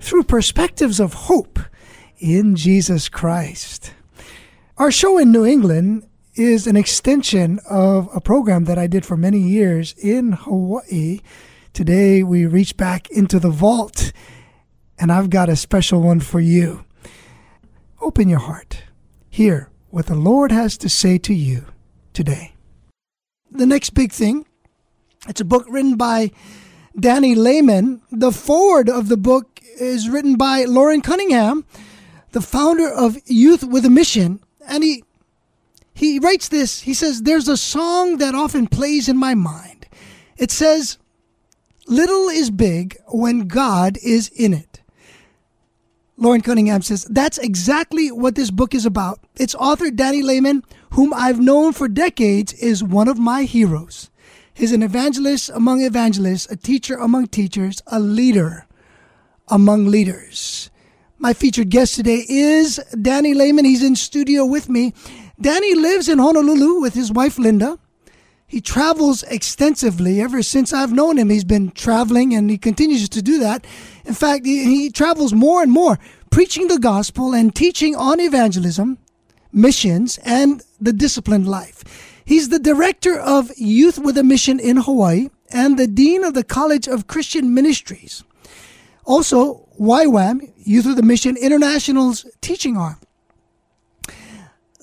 through perspectives of hope in Jesus Christ. Our show in New England is an extension of a program that I did for many years in Hawaii. Today we reach back into the vault, and I've got a special one for you. Open your heart. Hear what the Lord has to say to you today. The next big thing, it's a book written by Danny Lehmann. The forward of the book is written by Loren Cunningham, the founder of Youth with a Mission, and he he writes this. He says, "There's a song that often plays in my mind. It says, "Little is big when God is in it." Loren Cunningham says, That's exactly what this book is about. Its author, Danny Lehmann, whom I've known for decades, is one of my heroes. He's an evangelist among evangelists, a teacher among teachers, a leader among leaders. My featured guest today is Danny Lehmann. He's in studio with me. Danny lives in Honolulu with his wife Linda. He travels extensively. Ever since I've known him, he's been traveling and he continues to do that. In fact, he, he travels more and more, preaching the gospel and teaching on evangelism, missions, and the disciplined life. He's the director of Youth with a Mission in Hawaii and the dean of the College of Christian Ministries. Also, YWAM, Youth of the Mission International's teaching arm.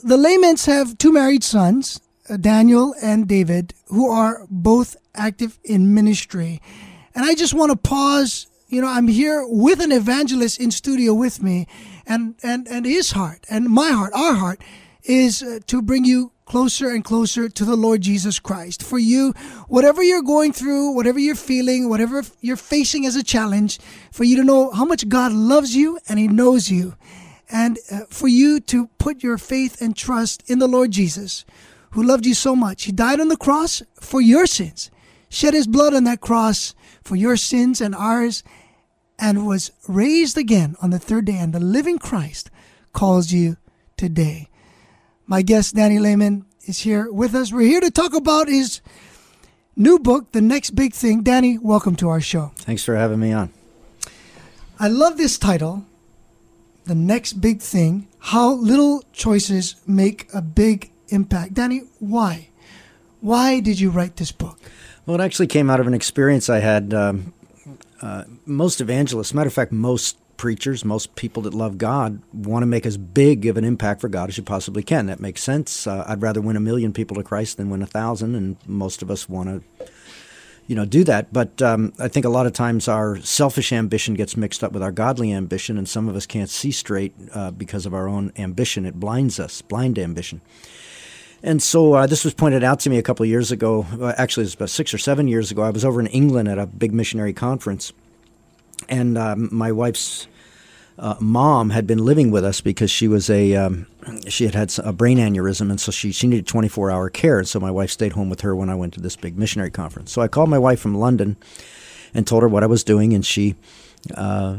The Lehmanns have two married sons, uh, Daniel and David, who are both active in ministry. And I just want to pause. You know, I'm here with an evangelist in studio with me, and, and, and his heart and my heart, our heart, is uh, to bring you closer and closer to the Lord Jesus Christ. For you, whatever you're going through, whatever you're feeling, whatever you're facing as a challenge, for you to know how much God loves you and He knows you. And uh, for you to put your faith and trust in the Lord Jesus, who loved you so much. He died on the cross for your sins, shed His blood on that cross for your sins and ours, and was raised again on the third day. And the living Christ calls you today. My guest, Danny Lehmann, is here with us. We're here to talk about his new book, The Next Big Thing. Danny, welcome to our show. Thanks for having me on. I love this title, The Next Big Thing How Little Choices Make a Big Impact. Danny, why? Why did you write this book? Well, it actually came out of an experience I had. Um, uh, most evangelists, matter of fact, most preachers, most people that love God want to make as big of an impact for God as you possibly can. That makes sense. Uh, I'd rather win a million people to Christ than win a thousand, and most of us want to, you know, do that. But um, I think a lot of times our selfish ambition gets mixed up with our godly ambition, and some of us can't see straight uh, because of our own ambition. It blinds us, blind ambition. And so uh, this was pointed out to me a couple of years ago. Actually, it was about six or seven years ago. I was over in England at a big missionary conference and um, my wife's uh, mom had been living with us because she was a um, she had had a brain aneurysm, and so she she needed 24 hour care. And so my wife stayed home with her when I went to this big missionary conference. So I called my wife from London and told her what I was doing, and she. Uh,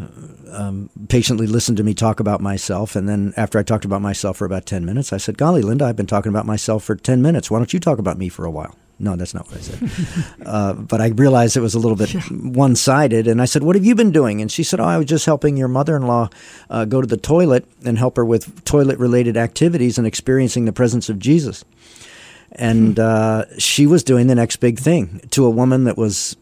um, patiently listened to me talk about myself. And then after I talked about myself for about 10 minutes, I said, Golly, Linda, I've been talking about myself for 10 minutes. Why don't you talk about me for a while? No, that's not what I said. uh, but I realized it was a little bit yeah. one sided. And I said, What have you been doing? And she said, Oh, I was just helping your mother in law uh, go to the toilet and help her with toilet related activities and experiencing the presence of Jesus. And hmm. uh, she was doing the next big thing to a woman that was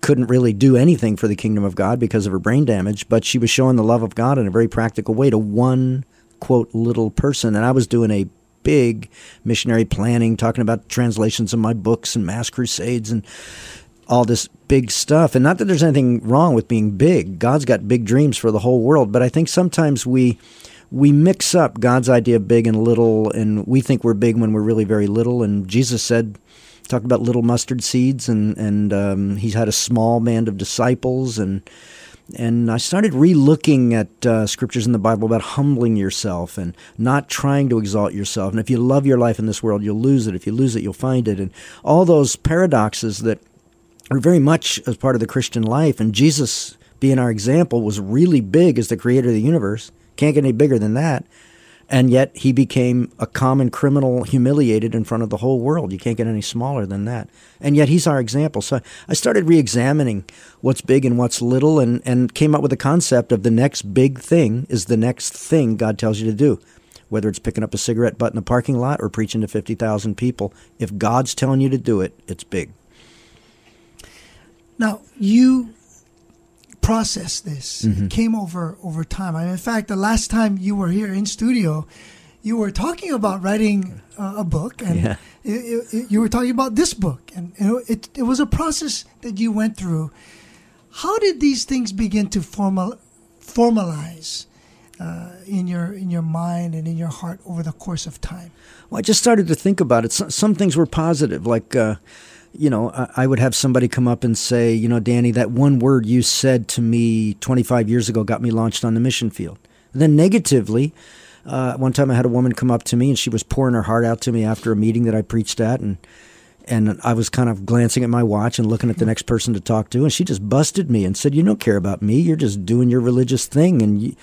couldn't really do anything for the kingdom of God because of her brain damage, but she was showing the love of God in a very practical way to one quote little person. And I was doing a big missionary planning, talking about translations of my books and mass crusades and all this big stuff. And not that there's anything wrong with being big. God's got big dreams for the whole world, but I think sometimes we we mix up God's idea of big and little and we think we're big when we're really very little and Jesus said talked about little mustard seeds and and um, he's had a small band of disciples and and I started re-looking at uh, scriptures in the Bible about humbling yourself and not trying to exalt yourself. And if you love your life in this world, you'll lose it. If you lose it, you'll find it. And all those paradoxes that are very much as part of the Christian life. And Jesus, being our example, was really big as the creator of the universe. Can't get any bigger than that and yet he became a common criminal humiliated in front of the whole world. You can't get any smaller than that. And yet he's our example. So I started re examining what's big and what's little and, and came up with the concept of the next big thing is the next thing God tells you to do. Whether it's picking up a cigarette butt in the parking lot or preaching to 50,000 people, if God's telling you to do it, it's big. Now, you process this. Mm-hmm. It came over over time. I mean, in fact, the last time you were here in studio, you were talking about writing uh, a book, and yeah. it, it, you were talking about this book, and, it it was a process that you went through. How did these things begin to formal formalize? Uh, in your in your mind and in your heart over the course of time? Well, I just started to think about it. Some, some things were positive, like uh, you know, I, would have somebody come up and say, you know, Danny, that one word you said to me 25 years ago got me launched on the mission field. then negatively, uh, one time I had a woman come up to me and she was pouring her heart out to me after a meeting that I preached at, and and I was kind of glancing at my watch and looking at the next person to talk to, and she just busted me and said, "You don't care about me. You're just doing your religious thing, and you,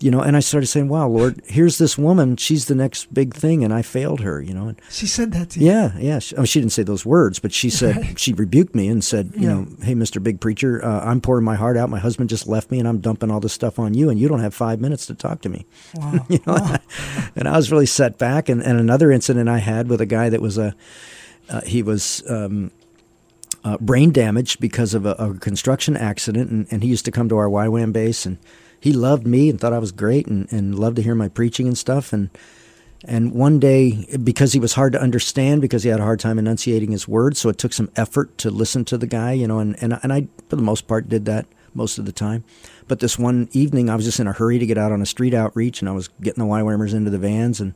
you know, and I started saying, "Wow, Lord, here's this woman. She's the next big thing, and I failed her." You know, and she said that to you. Yeah, yeah. She, oh, she didn't say those words, but she said right. she rebuked me and said, "You yeah. know, hey, Mister Big Preacher, uh, I'm pouring my heart out. My husband just left me, and I'm dumping all this stuff on you, and you don't have five minutes to talk to me." Wow. you know, wow. and I was really set back. And, and another incident I had with a guy that was a uh, he was. Um, uh, brain damaged because of a, a construction accident, and, and he used to come to our YWAM base and he loved me and thought I was great and, and loved to hear my preaching and stuff. And and one day, because he was hard to understand, because he had a hard time enunciating his words, so it took some effort to listen to the guy, you know. And and and I, for the most part, did that most of the time. But this one evening, I was just in a hurry to get out on a street outreach, and I was getting the YWAMers into the vans and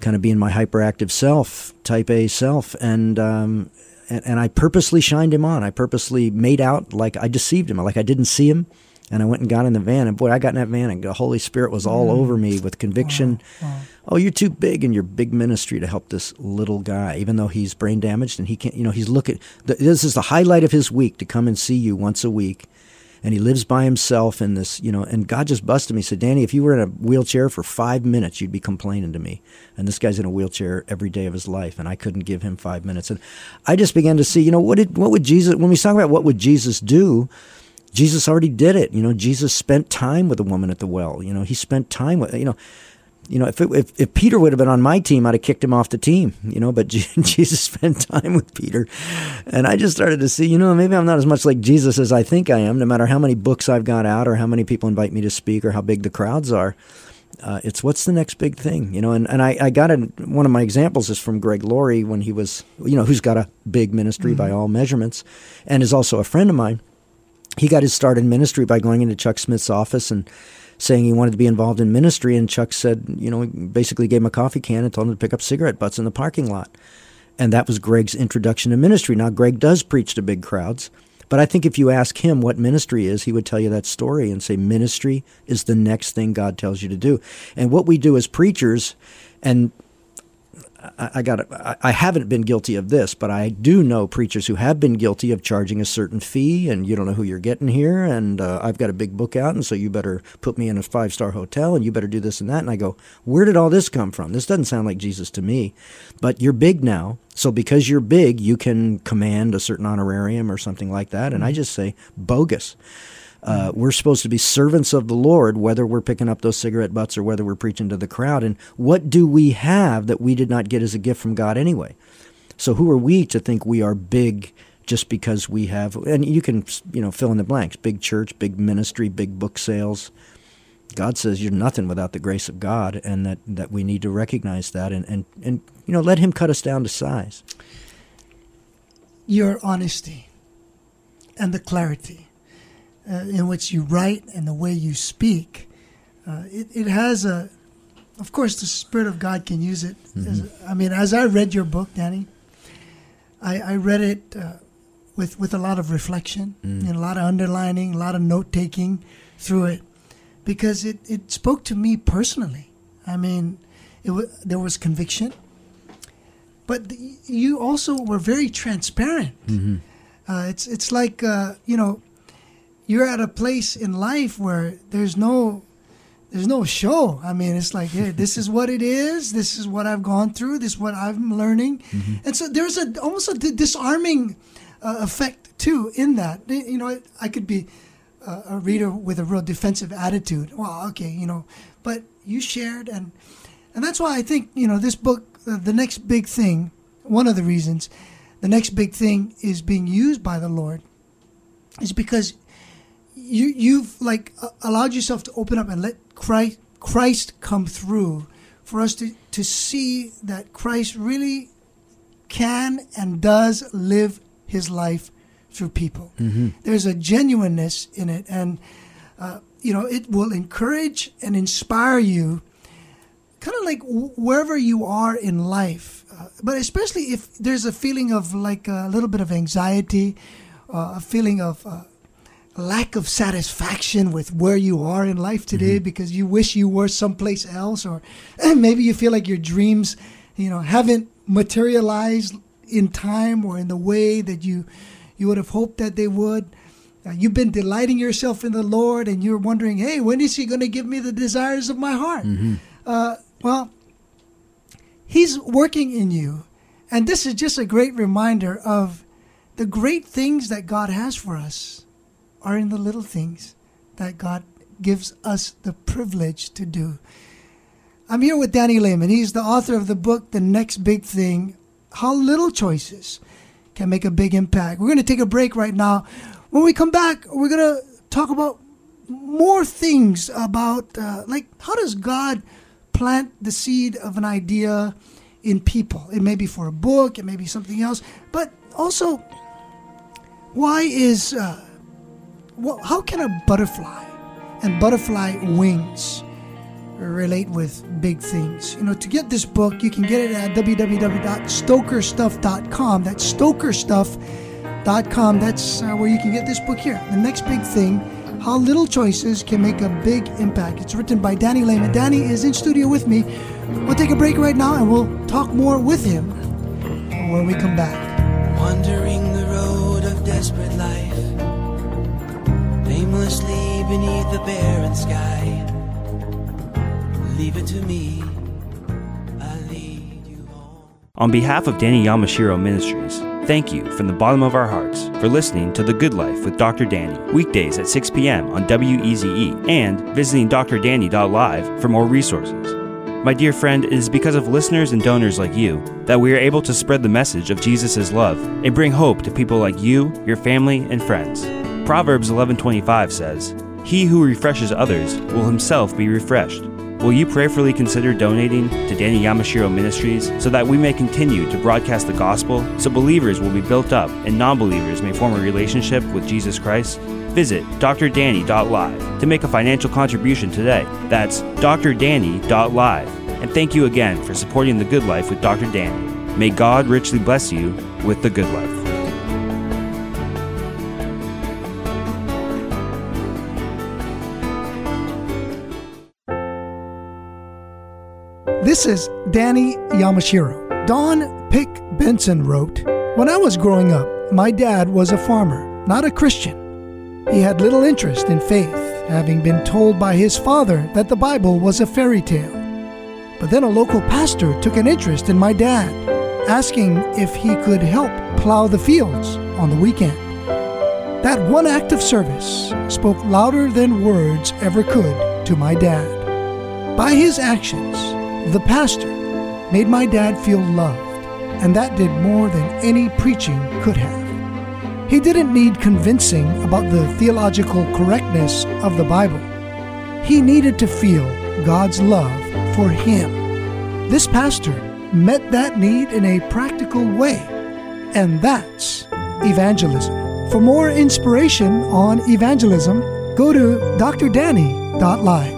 kind of being my hyperactive self, type A self, and um, and, and I purposely shined him on. I purposely made out like I deceived him, like I didn't see him and I went and got in the van, and boy, I got in that van, and the Holy Spirit was all mm. over me with conviction. Wow. Wow. Oh, you're too big in your big ministry to help this little guy, even though he's brain damaged and he can't. You know, he's looking. This is the highlight of his week to come and see you once a week, and he lives by himself in this. You know, and God just busted me. He Said, Danny, if you were in a wheelchair for five minutes, you'd be complaining to me. And this guy's in a wheelchair every day of his life, and I couldn't give him five minutes. And I just began to see, you know, what did what would Jesus? When we talk about what would Jesus do? Jesus already did it. You know, Jesus spent time with a woman at the well. You know, he spent time with, you know, you know, if, it, if, if Peter would have been on my team, I'd have kicked him off the team, you know, but Jesus spent time with Peter. And I just started to see, you know, maybe I'm not as much like Jesus as I think I am, no matter how many books I've got out or how many people invite me to speak or how big the crowds are. Uh, it's what's the next big thing, you know, and, and I, I got it. One of my examples is from Greg Laurie when he was, you know, who's got a big ministry mm-hmm. by all measurements and is also a friend of mine he got his start in ministry by going into Chuck Smith's office and saying he wanted to be involved in ministry. And Chuck said, you know, basically gave him a coffee can and told him to pick up cigarette butts in the parking lot. And that was Greg's introduction to ministry. Now, Greg does preach to big crowds, but I think if you ask him what ministry is, he would tell you that story and say, ministry is the next thing God tells you to do. And what we do as preachers, and I, got I, I haven't been guilty of this, but I do know preachers who have been guilty of charging a certain fee, and you don't know who you're getting here, and uh, I've got a big book out, and so you better put me in a five star hotel, and you better do this and that. And I go, where did all this come from? This doesn't sound like Jesus to me. But you're big now, so because you're big, you can command a certain honorarium or something like that. And I mm-hmm. just say bogus. Uh, we're supposed to be servants of the Lord, whether we're picking up those cigarette butts or whether we're preaching to the crowd. And what do we have that we did not get as a gift from God anyway? So who are we to think we are big just because we have? And you can, you know, fill in the blanks: big church, big ministry, big book sales. God says you're nothing without the grace of God, and that, that we need to recognize that and, and, and you know let Him cut us down to size. Your honesty and the clarity uh, in which you write and the way you speak, uh, it, it has a, of course, the Spirit of God can use it. Mm-hmm. As, I mean, as I read your book, Danny, I, I read it uh, with with a lot of reflection, mm. and a lot of underlining, a lot of note taking through it, because it it spoke to me personally. I mean, it w- there was conviction, but you also were very transparent. Mm-hmm. Uh, it's it's like uh, you know, you're at a place in life where there's no there's no show. I mean, it's like, hey, this is what it is. This is what I've gone through. This is what I'm learning. Mm-hmm. And so there's a almost a disarming uh, effect too in that. You know, I could be uh, a reader with a real defensive attitude. Well, okay, you know, but you shared, and and that's why I think you know this book, uh, the next big thing. One of the reasons, the next big thing is being used by the Lord, is because you you've like allowed yourself to open up and let Christ, Christ come through for us to, to see that Christ really can and does live his life through people. Mm-hmm. There's a genuineness in it, and uh, you know it will encourage and inspire you, kind of like wherever you are in life. Uh, but especially if there's a feeling of like a little bit of anxiety, uh, a feeling of uh, lack of satisfaction with where you are in life today mm-hmm. because you wish you were someplace else or maybe you feel like your dreams you know haven't materialized in time or in the way that you you would have hoped that they would uh, you've been delighting yourself in the lord and you're wondering hey when is he going to give me the desires of my heart mm-hmm. uh, well he's working in you and this is just a great reminder of the great things that god has for us are in the little things that God gives us the privilege to do. I'm here with Danny Lehmann. He's the author of the book, The Next Big Thing How Little Choices Can Make a Big Impact. We're going to take a break right now. When we come back, we're going to talk about more things about, uh, like, how does God plant the seed of an idea in people? It may be for a book, it may be something else, but also, why is. Uh, well, how can a butterfly and butterfly wings relate with big things? You know, to get this book, you can get it at www.stokerstuff.com. That's stokerstuff.com. That's uh, where you can get this book here. The next big thing how little choices can make a big impact. It's written by Danny Lehmann. Danny is in studio with me. We'll take a break right now and we'll talk more with him when we come back. Wandering the road of desperate life beneath the barren sky. Leave it to me. On behalf of Danny Yamashiro Ministries, thank you from the bottom of our hearts for listening to The Good Life with Dr. Danny, weekdays at 6 p.m. on WEZE, and visiting drdanny.live for more resources. My dear friend, it is because of listeners and donors like you that we are able to spread the message of Jesus' love and bring hope to people like you, your family, and friends. Proverbs 11:25 says, "He who refreshes others will himself be refreshed." Will you prayerfully consider donating to Danny Yamashiro Ministries so that we may continue to broadcast the gospel so believers will be built up and non-believers may form a relationship with Jesus Christ? Visit drdanny.live to make a financial contribution today. That's drdanny.live. And thank you again for supporting the good life with Dr. Danny. May God richly bless you with the good life. This is Danny Yamashiro. Don Pick Benson wrote When I was growing up, my dad was a farmer, not a Christian. He had little interest in faith, having been told by his father that the Bible was a fairy tale. But then a local pastor took an interest in my dad, asking if he could help plow the fields on the weekend. That one act of service spoke louder than words ever could to my dad. By his actions, the pastor made my dad feel loved, and that did more than any preaching could have. He didn't need convincing about the theological correctness of the Bible. He needed to feel God's love for him. This pastor met that need in a practical way, and that's evangelism. For more inspiration on evangelism, go to drdanny.live.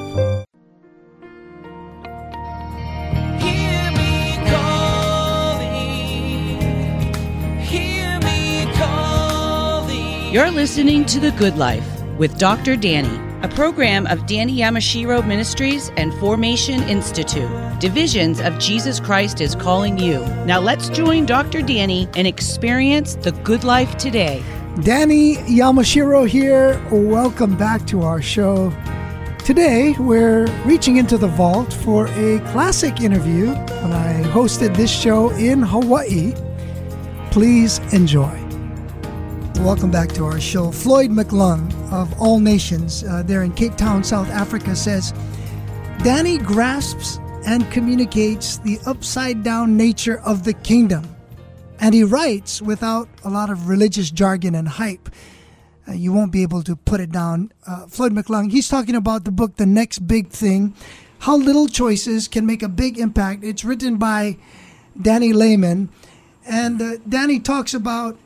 You're listening to The Good Life with Dr. Danny, a program of Danny Yamashiro Ministries and Formation Institute. Divisions of Jesus Christ is calling you. Now let's join Dr. Danny and experience the good life today. Danny Yamashiro here. Welcome back to our show. Today, we're reaching into the vault for a classic interview when I hosted this show in Hawaii. Please enjoy. Welcome back to our show. Floyd McClung of All Nations uh, there in Cape Town, South Africa says Danny grasps and communicates the upside down nature of the kingdom. And he writes without a lot of religious jargon and hype. Uh, you won't be able to put it down. Uh, Floyd McClung, he's talking about the book, The Next Big Thing How Little Choices Can Make a Big Impact. It's written by Danny Lehmann. And uh, Danny talks about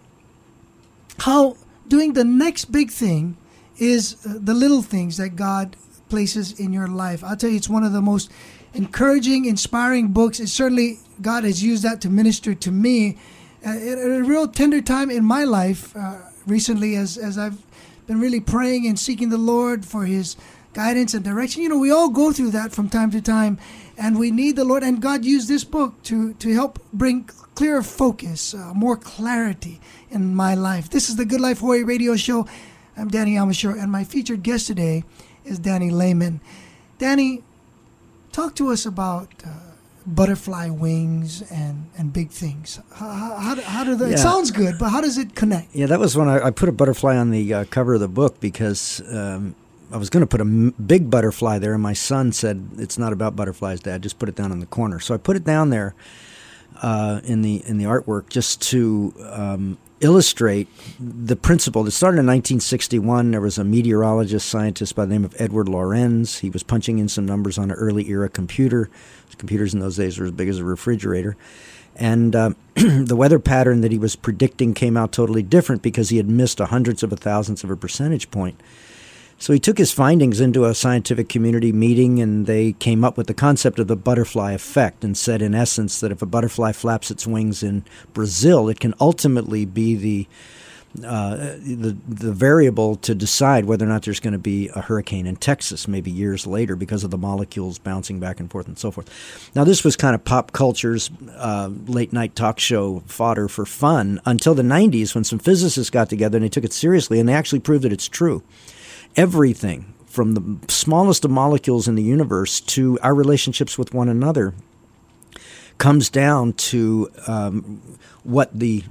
how doing the next big thing is uh, the little things that God places in your life. I'll tell you, it's one of the most encouraging, inspiring books. It's certainly God has used that to minister to me uh, at a real tender time in my life uh, recently, as as I've been really praying and seeking the Lord for His guidance and direction. You know, we all go through that from time to time, and we need the Lord. And God used this book to to help bring clearer focus, uh, more clarity in my life. This is the Good Life Hawaii Radio Show. I'm Danny Yamashiro, and my featured guest today is Danny Lehmann. Danny, talk to us about uh, butterfly wings and, and big things. How, how, how, how do the, Yeah. it sounds good, but how does it connect? Yeah, that was when I, I put a butterfly on the uh, cover of the book because um, I was going to put a m- big butterfly there, and my son said it's not about butterflies, Dad. Just put it down in the corner. So I put it down there uh, in the in the artwork just to um, illustrate the principle. It started in 1961. There was a meteorologist scientist by the name of Edward Lorenz. He was punching in some numbers on an early era computer. Computers in those days were as big as a refrigerator. And uh, the weather pattern that he was predicting came out totally different because he had missed a hundredths of a thousandth of a percentage point. So he took his findings into a scientific community meeting and they came up with the concept of the butterfly effect and said, in essence, that if a butterfly flaps its wings in Brazil, it can ultimately be the uh, the the variable to decide whether or not there's going to be a hurricane in Texas, maybe years later, because of the molecules bouncing back and forth and so forth. Now, this was kind of pop culture's uh, late night talk show fodder for fun until the 90s when some physicists got together and they took it seriously and they actually proved that it's true. Everything from the smallest of molecules in the universe to our relationships with one another comes down to um, what the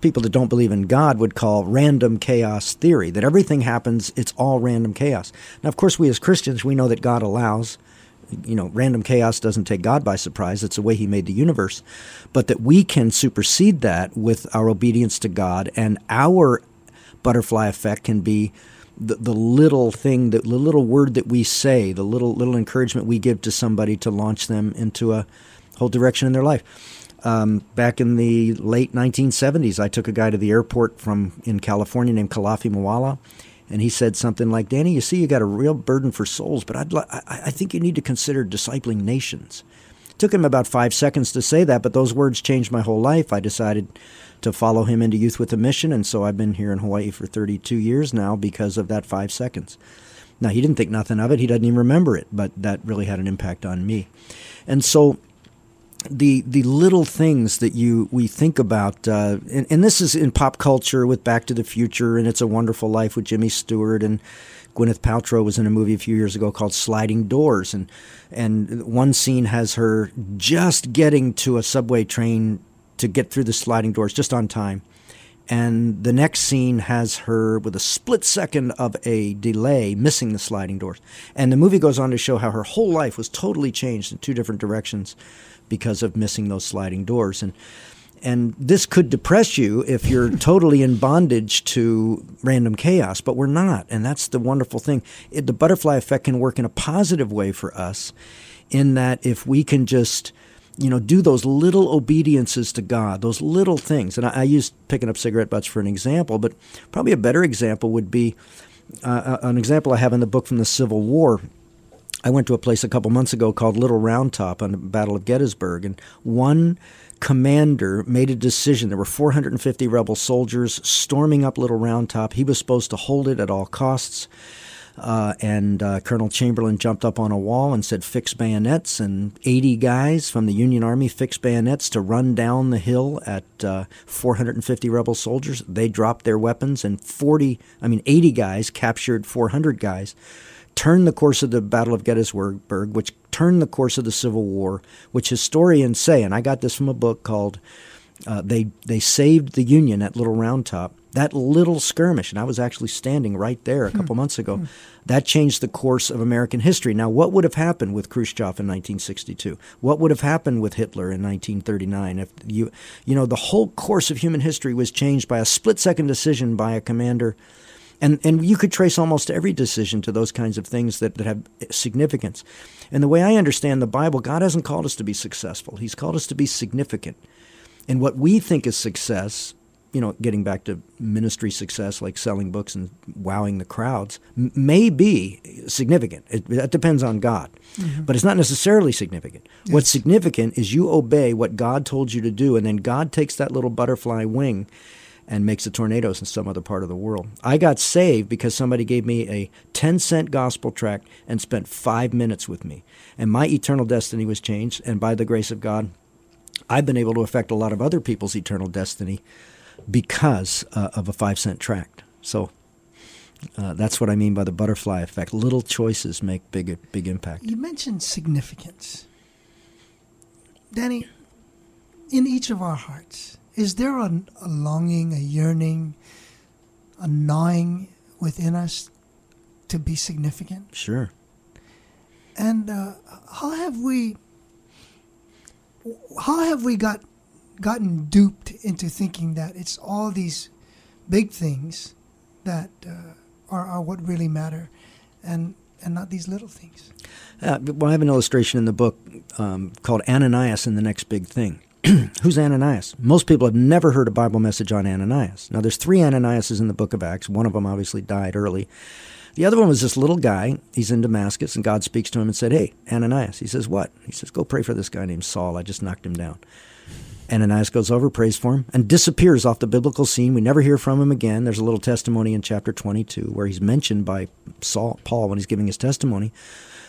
people that don't believe in God would call random chaos theory that everything happens, it's all random chaos. Now, of course, we as Christians, we know that God allows. You know, random chaos doesn't take God by surprise. It's the way He made the universe. But that we can supersede that with our obedience to God, and our butterfly effect can be the, the little thing, that, the little word that we say, the little little encouragement we give to somebody to launch them into a whole direction in their life. Um, back in the late 1970s, I took a guy to the airport from in California named Kalafi Moala, and he said something like, "Danny, you see, you got a real burden for souls, but I'd li- I, I think you need to consider discipling nations." took him about five seconds to say that, but those words changed my whole life. I decided to follow him into Youth with a Mission, and so I've been here in Hawaii for 32 years now because of that five seconds. Now, he didn't think nothing of it. He doesn't even remember it, but that really had an impact on me. And so the the little things that you we think about, uh, and, and this is in pop culture with Back to the Future and It's a Wonderful Life with Jimmy Stewart and Gwyneth Paltrow was in a movie a few years ago called Sliding Doors, and and one scene has her just getting to a subway train to get through the sliding doors just on time. And the next scene has her with a split second of a delay missing the sliding doors. And the movie goes on to show how her whole life was totally changed in two different directions because of missing those sliding doors. And and this could depress you if you're totally in bondage to random chaos, but we're not. And that's the wonderful thing. It, the butterfly effect can work in a positive way for us in that if we can just you know, do those little obediences to God, those little things. And I, I used picking up cigarette butts for an example, but probably a better example would be uh, an example I have in the book from the Civil War. I went to a place a couple months ago called Little Round Top on the Battle of Gettysburg, and one commander made a decision. There were 450 rebel soldiers storming up Little Round Top. He was supposed to hold it at all costs. Uh, and uh, Colonel Chamberlain jumped up on a wall and said, Fix bayonets. And 80 guys from the Union Army fixed bayonets to run down the hill at uh, 450 rebel soldiers. They dropped their weapons, and 40, I mean, 80 guys captured 400 guys turned the course of the Battle of Gettysburg, which turned the course of the Civil War, which historians say, and I got this from a book called uh, "They They Saved the Union at Little Round Top." That little skirmish, and I was actually standing right there a couple hmm. months ago, hmm. that changed the course of American history. Now, what would have happened with Khrushchev in 1962? What would have happened with Hitler in 1939? If you, you know, the whole course of human history was changed by a split-second decision by a commander and, and you could trace almost every decision to those kinds of things that, that have significance. And the way I understand the Bible, God hasn't called us to be successful. He's called us to be significant. And what we think is success, you know, getting back to ministry success, like selling books and wowing the crowds, m- may be significant. It, that depends on God. Mm-hmm. But it's not necessarily significant. Yes. What's significant is you obey what God told you to do, and then God takes that little butterfly wing and makes the tornadoes in some other part of the world. I got saved because somebody gave me a 10 cent gospel tract and spent five minutes with me. And my eternal destiny was changed. And by the grace of God, I've been able to affect a lot of other people's eternal destiny because uh, of a five cent tract. So uh, that's what I mean by the butterfly effect. Little choices make big, big impact. You mentioned significance. Danny, in each of our hearts, is there a, a longing, a yearning, a gnawing within us to be significant? Sure. And uh, how have we how have we got gotten duped into thinking that it's all these big things that uh, are, are what really matter, and and not these little things? Uh, well, I have an illustration in the book um, called Ananias and the Next Big Thing. who's Ananias? Most people have never heard a Bible message on Ananias. Now, there's three Ananiases in the book of Acts. One of them obviously died early. The other one was this little guy. He's in Damascus, and God speaks to him and said, Hey, Ananias. He says, What? He says, Go pray for this guy named Saul. I just knocked him down. Ananias goes over, prays for him, and disappears off the biblical scene. We never hear from him again. There's a little testimony in chapter 22 where he's mentioned by Saul, Paul when he's giving his testimony.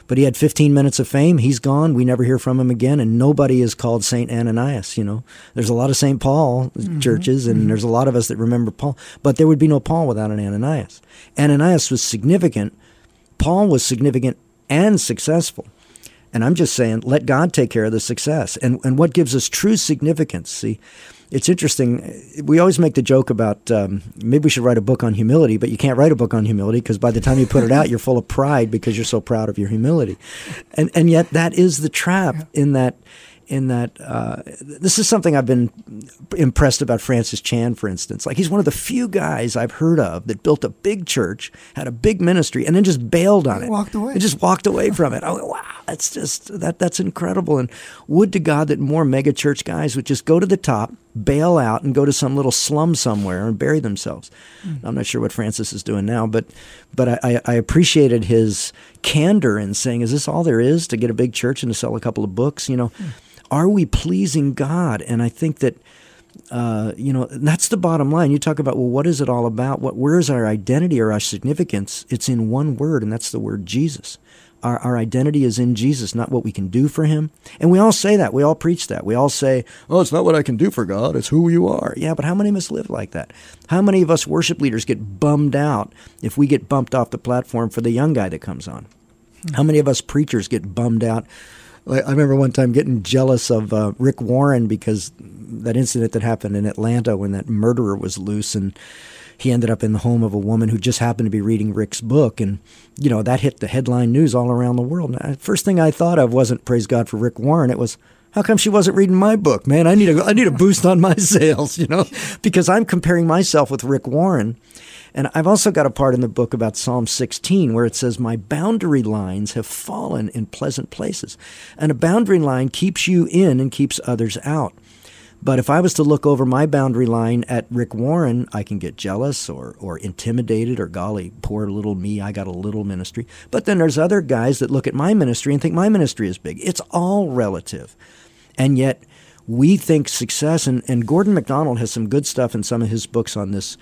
But he had 15 minutes of fame. He's gone. We never hear from him again. And nobody is called Saint Ananias. You know, there's a lot of Saint Paul mm-hmm. churches, and mm-hmm. there's a lot of us that remember Paul. But there would be no Paul without an Ananias. Ananias was significant. Paul was significant and successful. And I'm just saying, let God take care of the success. And and what gives us true significance? See, it's interesting. We always make the joke about um, maybe we should write a book on humility, but you can't write a book on humility because by the time you put it out, you're full of pride because you're so proud of your humility, and and yet that is the trap in that in that uh, this is something I've been impressed about Francis Chan, for instance. Like he's one of the few guys I've heard of that built a big church, had a big ministry, and then just bailed on it. Walked away. And just walked away from it. Oh wow, that's just that that's incredible. And would to God that more mega church guys would just go to the top, bail out, and go to some little slum somewhere and bury themselves. Mm. I'm not sure what Francis is doing now, but but I, I appreciated his candor in saying, "Is this all there is to get a big church and to sell a couple of books?" You know. Mm are we pleasing God? And I think that uh, you know that's the bottom line. You talk about well, what is it all about? What where is our identity or our significance? It's in one word, and that's the word Jesus. Our, our identity is in Jesus, not what we can do for Him. And we all say that. We all preach that. We all say, "Oh, it's not what I can do for God; it's who you are." Yeah, but how many of us live like that? How many of us worship leaders get bummed out if we get bumped off the platform for the young guy that comes on? How many of us preachers get bummed out I remember one time getting jealous of uh, Rick Warren because that incident that happened in Atlanta when that murderer was loose and he ended up in the home of a woman who just happened to be reading Rick's book and you know that hit the headline news all around the world. And first thing I thought of wasn't praise God for Rick Warren. It was how come she wasn't reading my book, man? I need a I need a boost on my sales, you know, because I'm comparing myself with Rick Warren and I've also got a part in the book about Psalm 16 where it says, My boundary lines have fallen in pleasant places. And a boundary line keeps you in and keeps others out. But if I was to look over my boundary line at Rick Warren, I can get jealous or, or intimidated or golly, poor little me, I got a little ministry. But then there's other guys that look at my ministry and think my ministry is big. It's all relative. And yet we think success, and, and Gordon MacDonald has some good stuff in some of his books on this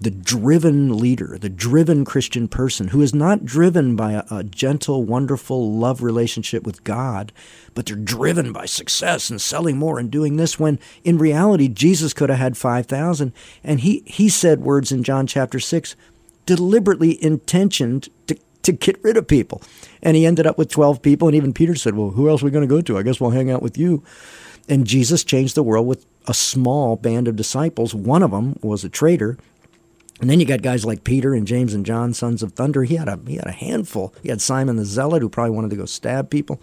the driven leader, the driven Christian person who is not driven by a, a, gentle, wonderful love relationship with God, but they're driven by success and selling more and doing this when in reality Jesus could have had 5,000 and he he said words in John chapter 6 deliberately intentioned to to get rid of people. And he ended up with 12 people and even Peter said, "Well, who else are we going to go to? I guess we'll hang out with you." And Jesus changed the world with a small band of disciples. One of them was a traitor and then you got guys like Peter and James and John, sons of thunder. He had a he had a handful. He had Simon the Zealot, who probably wanted to go stab people.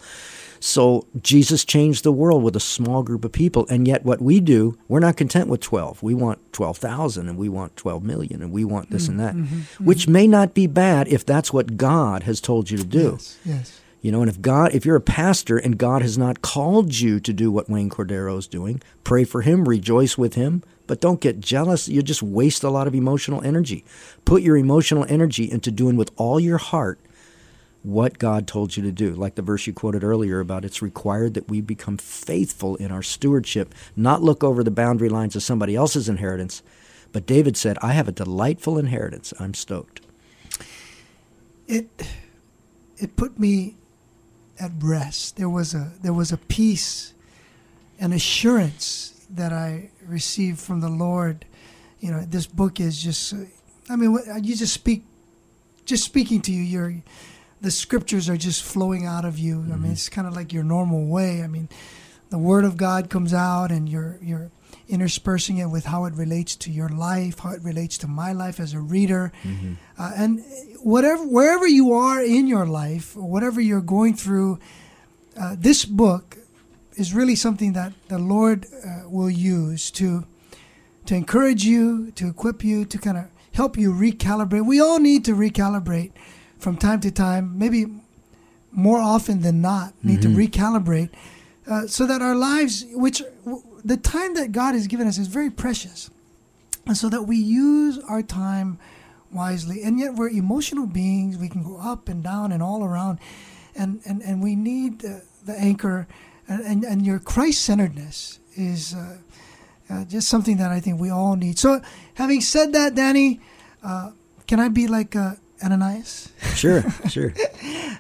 So Jesus changed the world with a small group of people. And yet, what we do, we're not content with twelve. We want twelve thousand, and we want twelve million, and we want this mm-hmm, and that, mm-hmm, mm-hmm. which may not be bad if that's what God has told you to do. Yes. yes. You know, and if God, if you're a pastor and God has not called you to do what Wayne Cordeiro is doing, pray for him, rejoice with him, but don't get jealous. You just waste a lot of emotional energy. Put your emotional energy into doing with all your heart what God told you to do. Like the verse you quoted earlier about it's required that we become faithful in our stewardship, not look over the boundary lines of somebody else's inheritance. But David said, I have a delightful inheritance. I'm stoked. It it put me at rest. There was a there was a peace an assurance that I received from the Lord. You know, this book is just, I mean, you just speak, just speaking to you, your, the scriptures are just flowing out of you. Mm-hmm. I mean, mm-hmm. it's kind of like your normal way. I mean, the word of God comes out and you're, you're interspersing it with how it relates to your life, how it relates to my life as a reader. Mm-hmm. Uh, and whatever, wherever you are in your life, whatever you're going through, uh, this book is really something that the Lord uh, will use to to encourage you, to equip you, to kind of help you recalibrate. We all need to recalibrate from time to time, maybe more often than not, need mm-hmm. to recalibrate uh, so that our lives, which the time that God has given us is very precious, and so that we use our time wisely. And yet we're emotional beings. We can go up and down and all around, and and and we need uh, the anchor and, and, and your Christ centeredness is uh, uh, just something that I think we all need. So, having said that, Danny, uh, can I be like uh, Ananias? Sure, sure.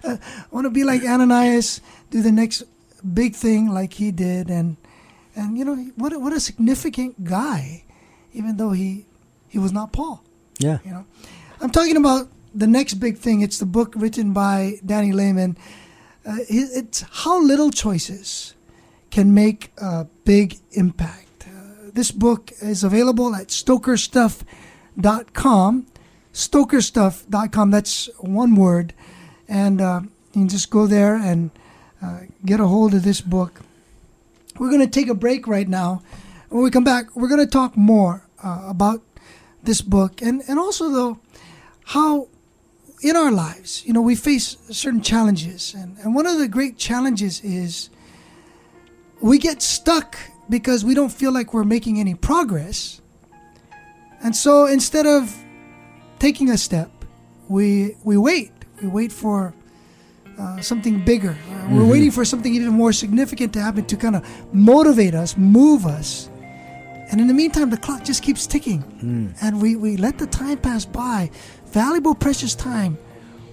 I want to be like Ananias, do the next big thing like he did, and and you know what a, what a significant guy, even though he he was not Paul. Yeah. You know, I'm talking about the next big thing. It's the book written by Danny Lehmann uh, it's how little choices can make a big impact. Uh, this book is available at stokerstuff.com. Stokerstuff.com, that's one word. And uh, you can just go there and uh, get a hold of this book. We're going to take a break right now. When we come back, we're going to talk more uh, about this book and, and also, though, how in our lives, you know, we face certain challenges. And, and one of the great challenges is we get stuck because we don't feel like we're making any progress. And so instead of taking a step, we, we wait. We wait for uh, something bigger. Uh, mm-hmm. We're waiting for something even more significant to happen to kind of motivate us, move us. And in the meantime, the clock just keeps ticking. Mm. And we, we let the time pass by valuable, precious time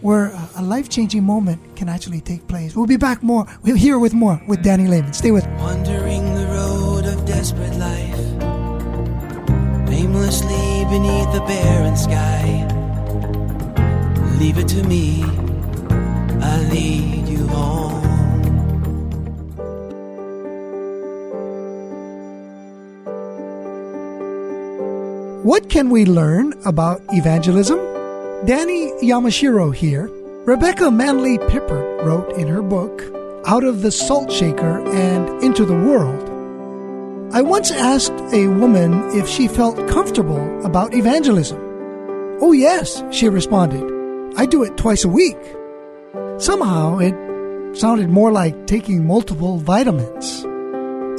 where a life changing moment can actually take place. We'll be back more. We'll hear with more with Danny Lehmann. Stay with me. Wandering the road of desperate life, aimlessly beneath the barren sky. Leave it to me, I lead you home. What can we learn about evangelism? Danny Yamashiro here. Rebecca Manley Pippert wrote in her book, Out of the Salt Shaker and Into the World. I once asked a woman if she felt comfortable about evangelism. Oh, yes, she responded. I do it twice a week. Somehow it sounded more like taking multiple vitamins.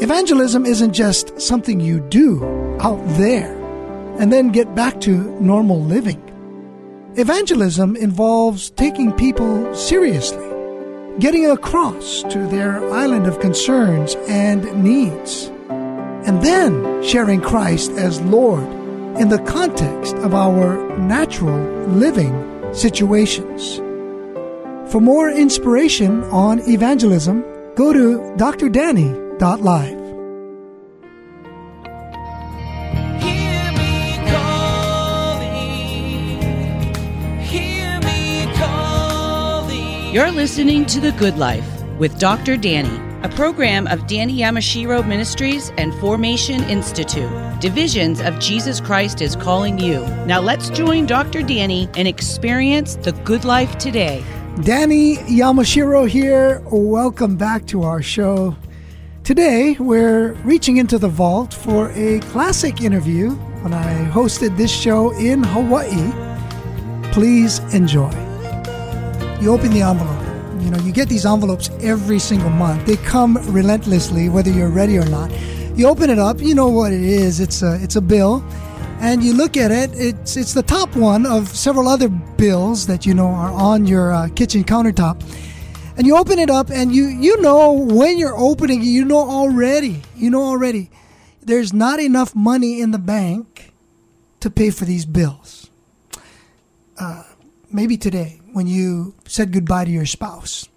Evangelism isn't just something you do out there and then get back to normal living. Evangelism involves taking people seriously, getting across to their island of concerns and needs, and then sharing Christ as Lord in the context of our natural living situations. For more inspiration on evangelism, go to drdanny.live. You're listening to The Good Life with Dr. Danny, a program of Danny Yamashiro Ministries and Formation Institute, divisions of Jesus Christ is calling you. Now let's join Dr. Danny and experience the good life today. Danny Yamashiro here. Welcome back to our show. Today, we're reaching into the vault for a classic interview when I hosted this show in Hawaii. Please enjoy. You open the envelope. You know, you get these envelopes every single month. They come relentlessly, whether you're ready or not. You open it up, you know what it is. It's a it's a bill, and you look at it. It's it's the top one of several other bills that you know are on your uh, kitchen countertop. And you open it up, and you you know when you're opening it, you know already. You know already. There's not enough money in the bank to pay for these bills. Uh, maybe today when you said goodbye to your spouse.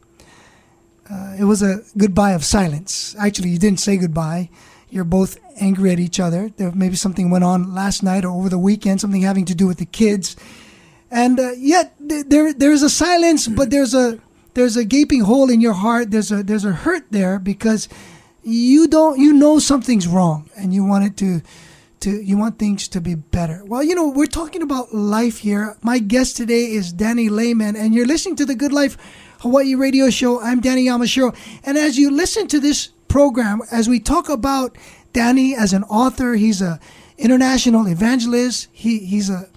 Uh, it was a goodbye of silence. Actually, you didn't say goodbye. You're both angry at each other. There maybe something went on last night or over the weekend, something having to do with the kids, and uh, yet th- there there's a silence, but there's a there's a gaping hole in your heart. There's a there's a hurt there because you don't you know something's wrong and you want it to to you want things to be better. Well, you know, we're talking about life here. My guest today is Danny Lehmann, and you're listening to the Good Life Hawaii radio show. I'm Danny Yamashiro. And as you listen to this program, as we talk about Danny as an author, he's a international evangelist. He he's a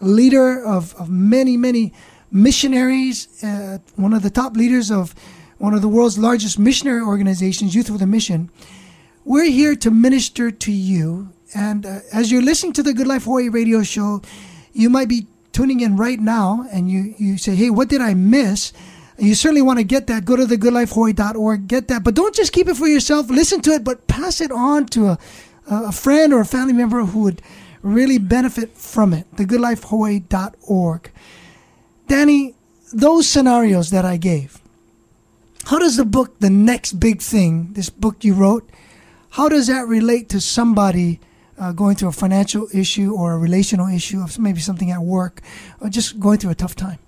leader of, of many, many missionaries, uh, one of the top leaders of one of the world's largest missionary organizations, Youth with a Mission. We're here to minister to you. And uh, as you're listening to the Good Life Hawaii radio show, you might be tuning in right now and you, you say, hey, what did I miss? You certainly want to get that. Go to thegoodlifehawaii.org, get that. But don't just keep it for yourself. Listen to it, but pass it on to a, a friend or a family member who would really benefit from it. Thegoodlifehawaii.org. Danny, those scenarios that I gave, how does the book, The Next Big Thing, this book you wrote, how does that relate to somebody uh, going through a financial issue or a relational issue, of maybe something at work, or just going through a tough time?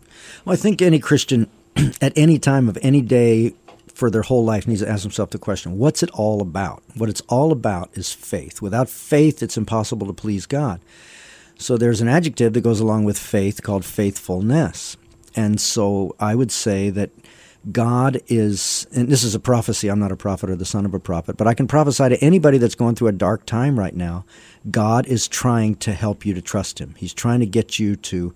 Well, I think any Christian at any time of any day for their whole life needs to ask himself the question what's it all about? What it's all about is faith. Without faith, it's impossible to please God. So there's an adjective that goes along with faith called faithfulness. And so I would say that God is, and this is a prophecy, I'm not a prophet or the son of a prophet, but I can prophesy to anybody that's going through a dark time right now. God is trying to help you to trust Him. He's trying to get you to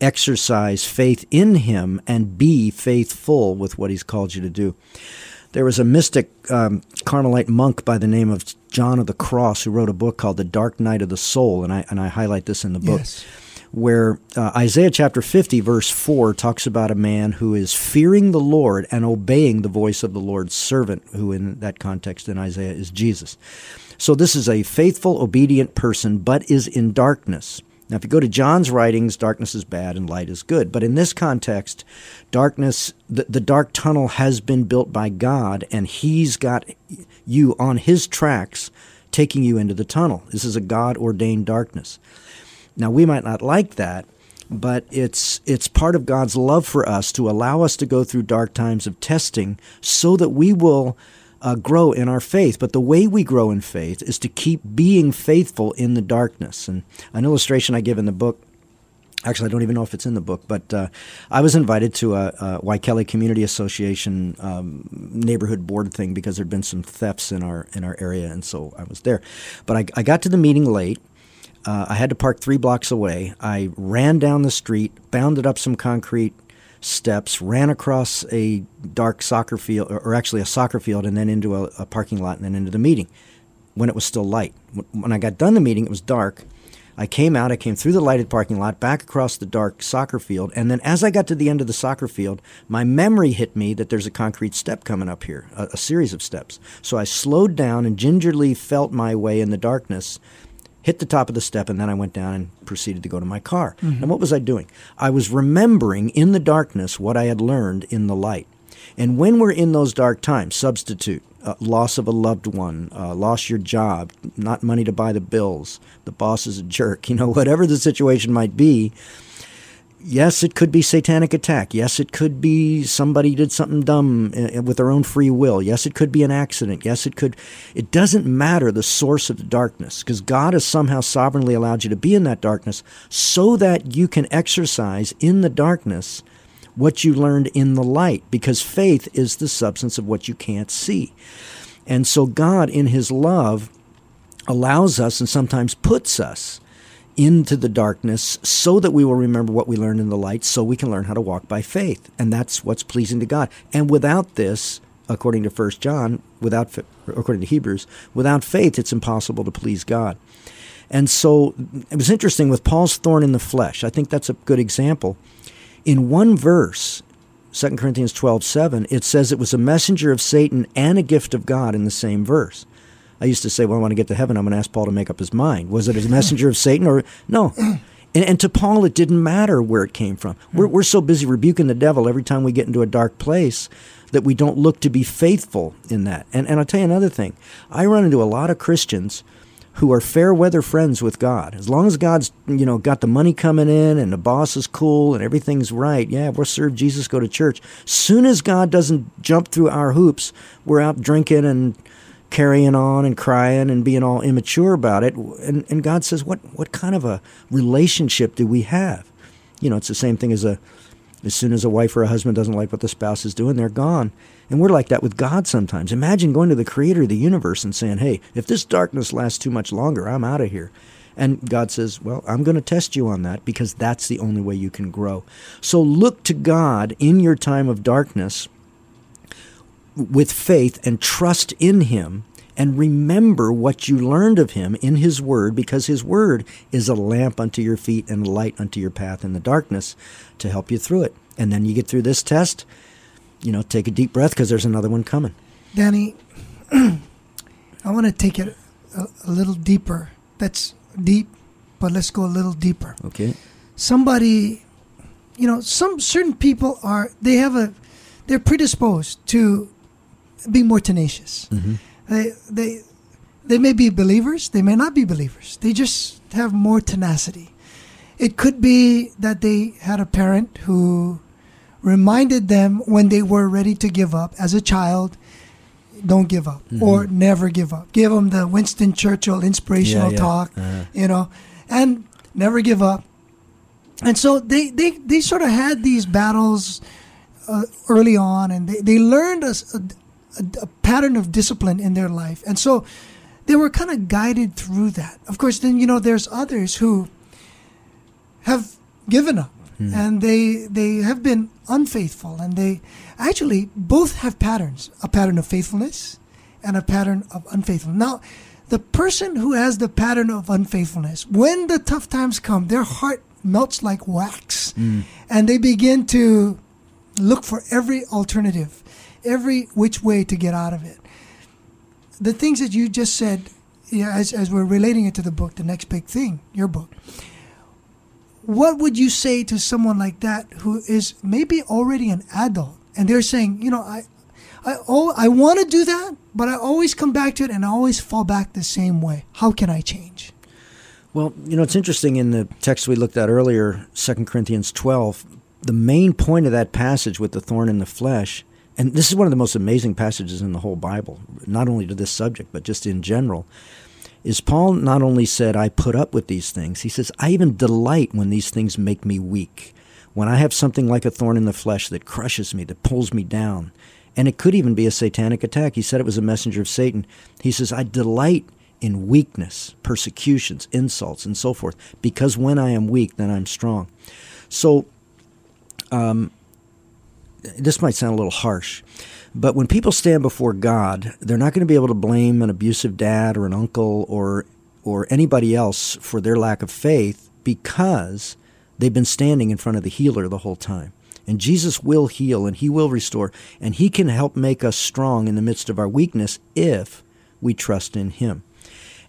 exercise faith in Him and be faithful with what He's called you to do. There was a mystic um, Carmelite monk by the name of John of the Cross who wrote a book called The Dark Night of the Soul, and I, and I highlight this in the book. Yes. Where uh, Isaiah chapter 50, verse 4, talks about a man who is fearing the Lord and obeying the voice of the Lord's servant, who in that context in Isaiah is Jesus. So this is a faithful, obedient person, but is in darkness. Now, if you go to John's writings, darkness is bad and light is good. But in this context, darkness, the, the dark tunnel has been built by God, and He's got you on His tracks, taking you into the tunnel. This is a God ordained darkness. Now, we might not like that, but it's it's part of God's love for us to allow us to go through dark times of testing so that we will uh, grow in our faith. But the way we grow in faith is to keep being faithful in the darkness. And an illustration I give in the book. Actually, I don't even know if it's in the book, but uh, I was invited to a, a Waikele Community Association um, neighborhood board thing because there'd been some thefts in our in our area, and so I was there. But I, I got to the meeting late, uh, I had to park three blocks away. I ran down the street, bounded up some concrete steps, ran across a dark soccer field, or actually a soccer field, and then into a, a parking lot, and then into the meeting when it was still light. When I got done the meeting, it was dark. I came out, I came through the lighted parking lot, back across the dark soccer field, and then as I got to the end of the soccer field, my memory hit me that there's a concrete step coming up here, a, a series of steps. So I slowed down and gingerly felt my way in the darkness, hit the top of the step, and then I went down and proceeded to go to my car. And what was I doing? I was remembering in the darkness what I had learned in the light. And when we're in those dark times, substitute, uh, loss of a loved one, uh, lost your job, not money to buy the bills, the boss is a jerk, you know, whatever the situation might be. Yes, it could be satanic attack. Yes, it could be somebody did something dumb uh, with their own free will. Yes, it could be an accident. Yes, it could. It doesn't matter the source of the darkness because God has somehow sovereignly allowed you to be in that darkness so that you can exercise in the darkness what you learned in the light because faith is the substance of what you can't see. And so God, in His love, allows us and sometimes puts us into the darkness so that we will remember what we learned in the light so we can learn how to walk by faith. And that's what's pleasing to God. And without this, according to First John, without according to Hebrews, without faith it's impossible to please God. And so it was interesting with Paul's thorn in the flesh. I think that's a good example in one verse, 2 Corinthians 12 7, it says it was a messenger of Satan and a gift of God in the same verse. I used to say, well, I want to get to heaven, I'm going to ask Paul to make up his mind. Was it a messenger of Satan or no? And, and, to Paul, it didn't matter where it came from. We're, we're so busy rebuking the devil every time we get into a dark place that we don't look to be faithful in that. And, and I'll tell you another thing I run into a lot of Christians who are fair weather friends with God. As long as God's, you know, got the money coming in and the boss is cool and everything's right, yeah, we'll serve Jesus, go to church. Soon as God doesn't jump through our hoops, we're out drinking and carrying on and crying and being all immature about it. And, and God says, what, what kind of a relationship do we have? You know, it's the same thing as a, as soon as a wife or a husband doesn't like what the spouse is doing, they're gone. And we're like that with God sometimes. Imagine going to the creator of the universe and saying, hey, if this darkness lasts too much longer, I'm out of here. And God says, Well, I'm going to test you on that because that's the only way you can grow. So look to God in your time of darkness with faith and trust in Him and remember what you learned of Him in His Word because His Word is a lamp unto your feet and a light unto your path in the darkness to help you through it. And then you get through this test you know, take a deep breath because there's another one coming. Danny, I want to take it a, a, little deeper. That's deep, but let's go a little deeper. Okay. Somebody, you know, some certain people are they have a they're predisposed to being more tenacious. Mm-hmm. They they they may be believers, they may not be believers. They just have more tenacity. It could be that they had a parent who reminded them when they were ready to give up as a child don't give up mm-hmm. or never give up give them the winston churchill inspirational yeah, yeah. talk uh-huh. you know and never give up and so they they, they sort of had these battles uh, early on and they, they learned a, a, a pattern of discipline in their life and so they were kind of guided through that of course then you know there's others who have given up mm. and they they have been unfaithful and they actually both have patterns a pattern of faithfulness and a pattern of unfaithfulness now the person who has the pattern of unfaithfulness when the tough times come their heart melts like wax mm. and they begin to look for every alternative every which way to get out of it the things that you just said as, as we're relating it to the book the next big thing your book what would you say to someone like that who is maybe already an adult and they're saying, you know, I, I, oh, I want to do that, but I always come back to it and I always fall back the same way. How can I change? Well, you know, it's interesting in the text we looked at earlier, 2 Corinthians 12, the main point of that passage with the thorn in the flesh, and this is one of the most amazing passages in the whole Bible, not only to this subject, but just in general is Paul not only said, I put up with these things, he says, I even delight when these things make me weak. When I have something like a thorn in the flesh that crushes me, that pulls me down. And it could even be a satanic attack. He said it was a messenger of Satan. He says, I delight in weakness, persecutions, insults, and so forth, because when I am weak, then I'm strong. So, um, this might sound a little harsh, but when people stand before God, they're not going to be able to blame an abusive dad or an uncle or or anybody else for their lack of faith because they've been standing in front of the healer the whole time. And Jesus will heal and he will restore and he can help make us strong in the midst of our weakness if we trust in him.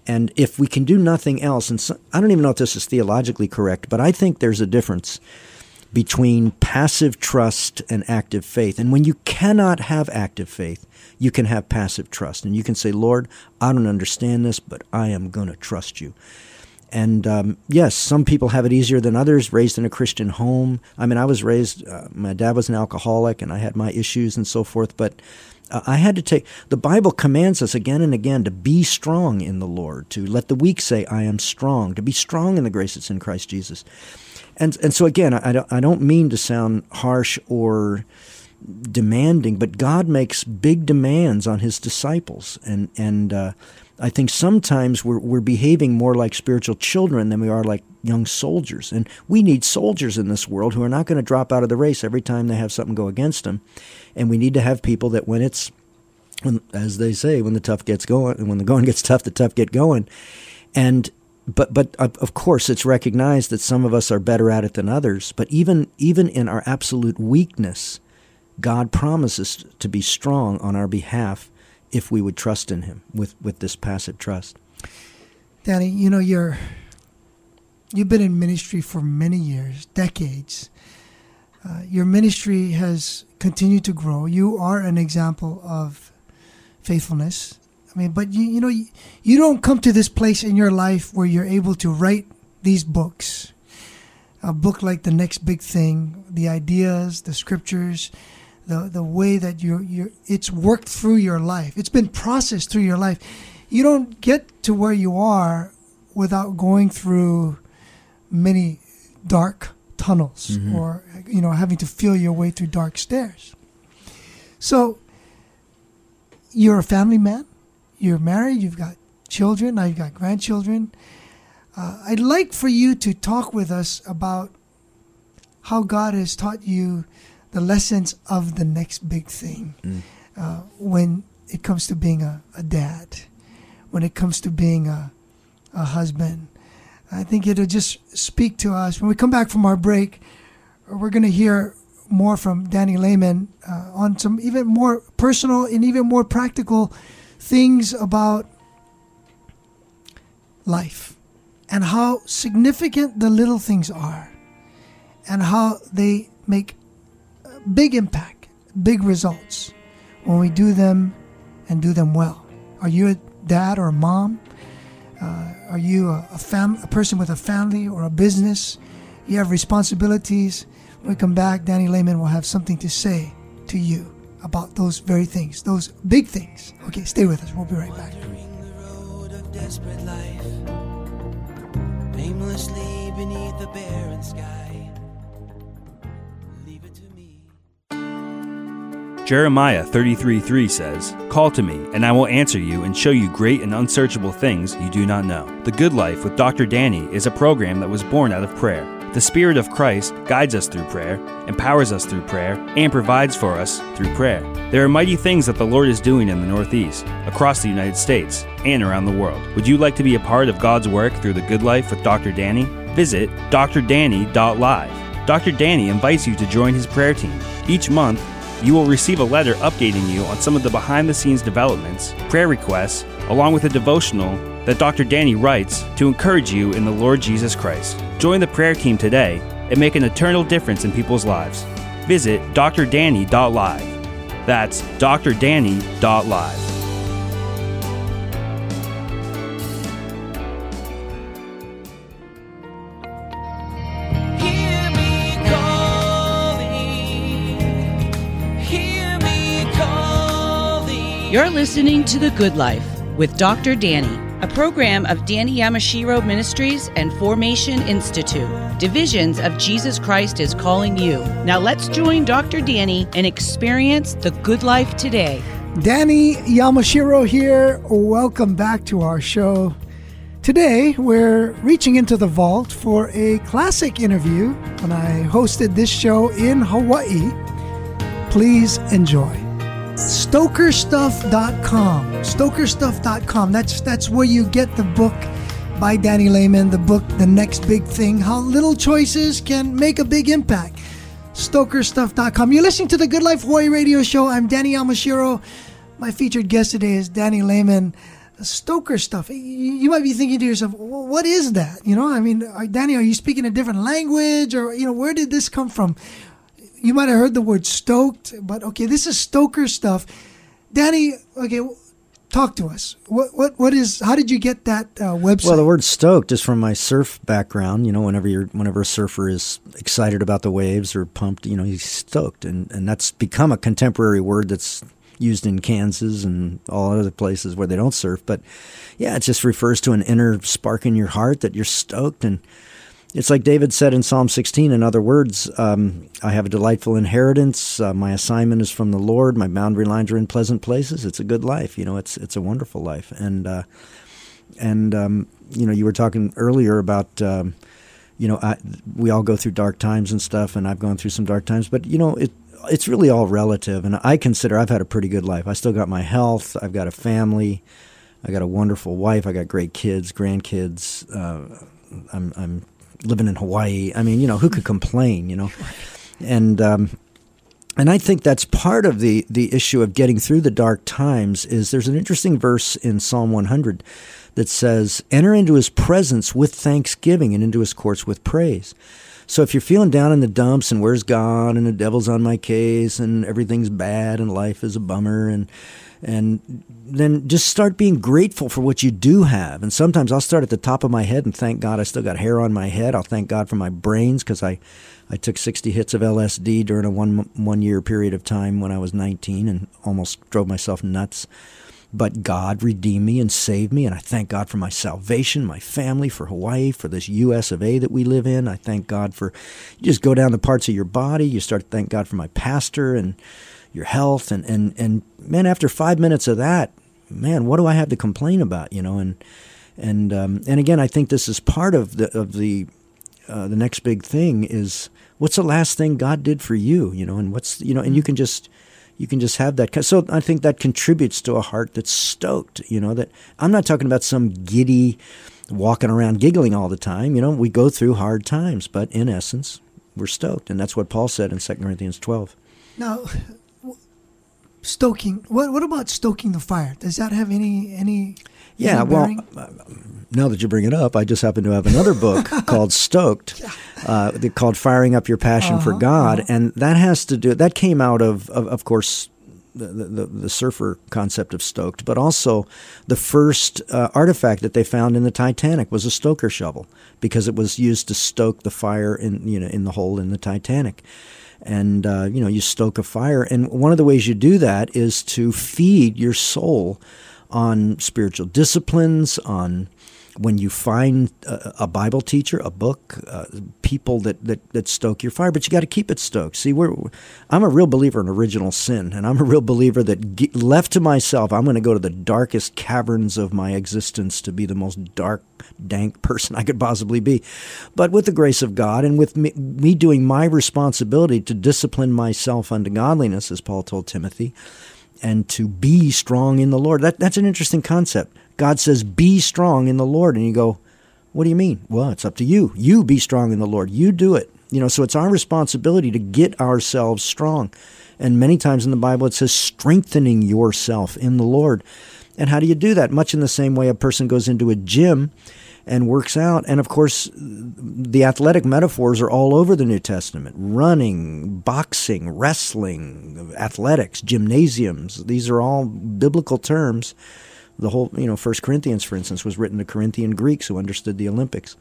And if we can do nothing else, and so, I don't even know if this is theologically correct, but I think there's a difference between passive trust and active faith. And when you cannot have active faith, you can have passive trust. And you can say, Lord, I don't understand this, but I am going to trust you. And um, yes, some people have it easier than others, raised in a Christian home. I mean, I was raised, uh, my dad was an alcoholic, and I had my issues and so forth, but uh, I had to take, the Bible commands us again and again to be strong in the Lord, to let the weak say, I am strong, to be strong in the grace that's in Christ Jesus. And, and so again, I, I, don't, I don't mean to sound harsh or demanding, but God makes big demands on his disciples. And, and uh, I think sometimes we're, we're behaving more like spiritual children than we are like young soldiers. And we need soldiers in this world who are not going to drop out of the race every time they have something go against them. And we need to have people that when it's, when, as they say, when the tough gets going, and when the going gets tough, the tough get going. And but but of course it's recognized that some of us are better at it than others. But even even in our absolute weakness, God promises to be strong on our behalf if we would trust in Him with with this passive trust. Danny, you know you're you've been in ministry for many years, decades. Uh, your ministry has continued to grow. You are an example of faithfulness. I mean, but you you know you, you don't come to this place in your life where you're able to write these books. A book like the next big thing, the ideas, the scriptures, the the way that you you it's worked through your life. It's been processed through your life. You don't get to where you are without going through many dark tunnels mm-hmm. or you know having to feel your way through dark stairs. So you're a family man you're married, you've got children, now you've got grandchildren. Uh, I'd like for you to talk with us about how God has taught you the lessons of the next big thing mm. uh, when it comes to being a, a, dad, when it comes to being a, a husband. I think it'll just speak to us. When we come back from our break, we're going to hear more from Danny Lehmann uh, on some even more personal and even more practical things about life and how significant the little things are and how they make big impact, big results when we do them and do them well. Are you a dad or a mom? Uh, are you a, a, fam- a person with a family or a business? You have responsibilities. When we come back, Danny Lehmann will have something to say to you about those very things, those big things. Okay, stay with us. We'll be right back. aimlessly beneath the barren sky. Jeremiah 33:3 says, "Call to me, and I will answer you and show you great and unsearchable things you do not know." The Good Life with Dr. Danny is a program that was born out of prayer. The Spirit of Christ guides us through prayer, empowers us through prayer, and provides for us through prayer. There are mighty things that the Lord is doing in the Northeast, across the United States, and around the world. Would you like to be a part of God's work through the Good Life with Dr. Danny? Visit drdanny.live. Dr. Danny invites you to join his prayer team. Each month, you will receive a letter updating you on some of the behind the scenes developments, prayer requests, along with a devotional that Dr. Danny writes to encourage you in the Lord Jesus Christ. Join the prayer team today and make an eternal difference in people's lives. Visit drdanny.live. That's drdanny.live. You're listening to The Good Life with Dr. Danny, a program of Danny Yamashiro Ministries and Formation Institute. Divisions of Jesus Christ is calling you. Now let's join Dr. Danny and experience the good life today. Danny Yamashiro here. Welcome back to our show. Today, we're reaching into the vault for a classic interview when I hosted this show in Hawaii Please enjoy. Stokerstuff.com. Stokerstuff.com. That's that's where you get the book by Danny Lehmann, the book The Next Big Thing, How Little Choices Can Make a Big Impact. Stokerstuff.com. You're listening to the Good Life Hawaii radio show. I'm Danny Yamashiro. My featured guest today is Danny Lehmann. Stoker stuff. You might be thinking to yourself, well, what is that? You know, I mean, Danny, are you speaking a different language or, you know, where did this come from? You might have heard the word stoked, but okay, this is Stoker stuff. Danny, okay, talk to us. What what what is? How did you get that uh, website? Well, the word stoked is from my surf background. You know, whenever you're whenever a surfer is excited about the waves or pumped, you know, he's stoked, and and that's become a contemporary word that's used in Kansas and all other places where they don't surf. But yeah, it just refers to an inner spark in your heart that you're stoked and it's like David said in Psalm 16. In other words, um, I have a delightful inheritance. Uh, my assignment is from the Lord. My boundary lines are in pleasant places. It's a good life. You know, it's it's a wonderful life. And uh, and um, you know, you were talking earlier about. Um, you know, I, we all go through dark times and stuff, and I've gone through some dark times. But you know, it it's really all relative. And I consider I've had a pretty good life. I still got my health. I've got a family. I got a wonderful wife. I got great kids, grandkids. Uh, I'm I'm living in Hawaii. I mean, you know, who could complain? You know, and um, and I think that's part of the the issue of getting through the dark times. Is there's an interesting verse in Psalm 100 that says, "Enter into His presence with thanksgiving and into His courts with praise." So if you're feeling down in the dumps and where's God and the devil's on my case and everything's bad and life is a bummer and and then just start being grateful for what you do have. And sometimes I'll start at the top of my head and thank God I still got hair on my head. I'll thank God for my brains because I, I took 60 hits of LSD during a one one year period of time when I was 19 and almost drove myself nuts. But God redeemed me and saved me, and I thank God for my salvation, my family, for Hawaii, for this U.S. of A. that we live in. I thank God for. You just go down the parts of your body. You start to thank God for my pastor and your health, and and and man, after five minutes of that, man, what do I have to complain about? You know, and and um, and again, I think this is part of the of the uh, the next big thing is what's the last thing God did for you? You know, and what's you know, and you can just you can just have that. So I think that contributes to a heart that's stoked. You know that I'm not talking about some giddy walking around giggling all the time. You know, we go through hard times, but in essence, we're stoked, and that's what Paul said in 2 Corinthians 12. Now, stoking. What what about stoking the fire? Does that have any any? Yeah, any well, uh, now that you bring it up, I just happen to have another book called Stoked, uh, called Firing Up Your Passion uh-huh, for God, uh-huh. and that has to do. That came out of, of, of course, the, the, the, surfer concept of stoked, but also the first uh, artifact that they found in the Titanic was a stoker shovel because it was used to stoke the fire in you know in the hole in the Titanic and uh, you know you stoke a fire. And one of the ways you do that is to feed your soul on spiritual disciplines on when you find a, a Bible teacher, a book, uh, people that, that, that stoke your fire, but you got to keep it stoked. See, we're, I'm a real believer in original sin, and I'm a real believer that left to myself, I'm going to go to the darkest caverns of my existence to be the most dark, dank person I could possibly be. But with the grace of God and with me, me doing my responsibility to discipline myself unto godliness, as Paul told Timothy, and to be strong in the Lord. That, that's an interesting concept God says, Be strong in the Lord. And you go, What do you mean? Well, it's up to you. You be strong in the Lord. You do it. You know, so it's our responsibility to get ourselves strong. And many times in the Bible it says strengthening yourself in the Lord. And how do you do that? Much in the same way a person goes into a gym and works out. And of course, the athletic metaphors are all over the New Testament running, boxing, wrestling, athletics, gymnasiums. These are all biblical terms the whole, you know, First Corinthians, for instance, was written to Corinthian Greeks who understood the Olympics.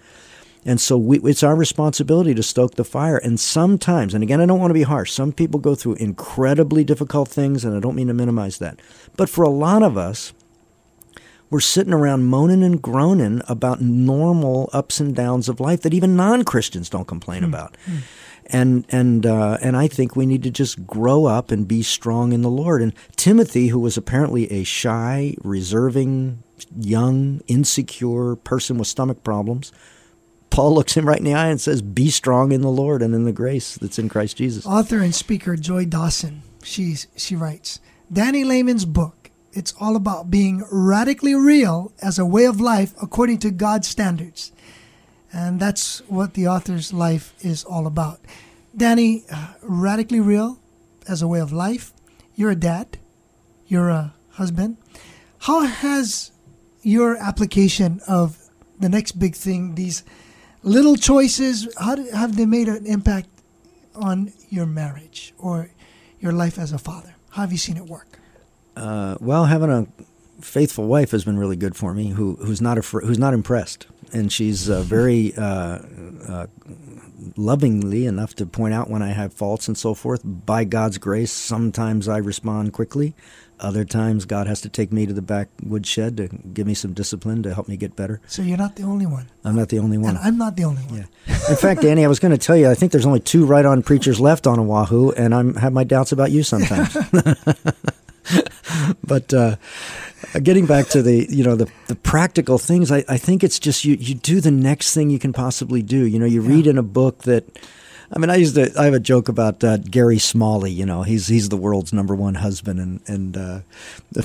And so we, it's our responsibility to stoke the fire. And sometimes, and again, I don't want to be harsh, some people go through incredibly difficult things, and I don't mean to minimize that. But for a lot of us, we're sitting around moaning and groaning about normal ups and downs of life that even non Christians don't complain mm. about. Mm and and uh, and I think we need to just grow up and be strong in the Lord. And Timothy, who was apparently a shy, reserving, young, insecure person with stomach problems, Paul looks him right in the eye and says, "Be strong in the Lord and in the grace that's in Christ Jesus." Author and speaker Joy Dawson She's, she writes Danny Lehmann's book, it's all about being radically real as a way of life according to God's standards. And that's what the author's life is all about. Danny, uh, radically real as a way of life. You're a dad, you're a husband. How has your application of the next big thing, these little choices, how do, have they made an impact on your marriage or your life as a father? How have you seen it work? Uh, well, having a faithful wife has been really good for me. Who who's not afr- who's not impressed, and she's uh, very uh, uh, lovingly enough to point out when I have faults and so forth. By God's grace, sometimes I respond quickly. Other times, God has to take me to the back woodshed to give me some discipline to help me get better. So you're not the only one. I'm not the only one. And I'm not the only one. Yeah. In fact, Danny, I was going to tell you, I think there's only two right-on preachers left on Oahu, and I have my doubts about you sometimes. but uh, getting back to the you know the, the practical things, I, I think it's just you you do the next thing you can possibly do. You know, you read in a book that. I mean, I used to. I have a joke about uh, Gary Smalley. You know, he's he's the world's number one husband, and and uh,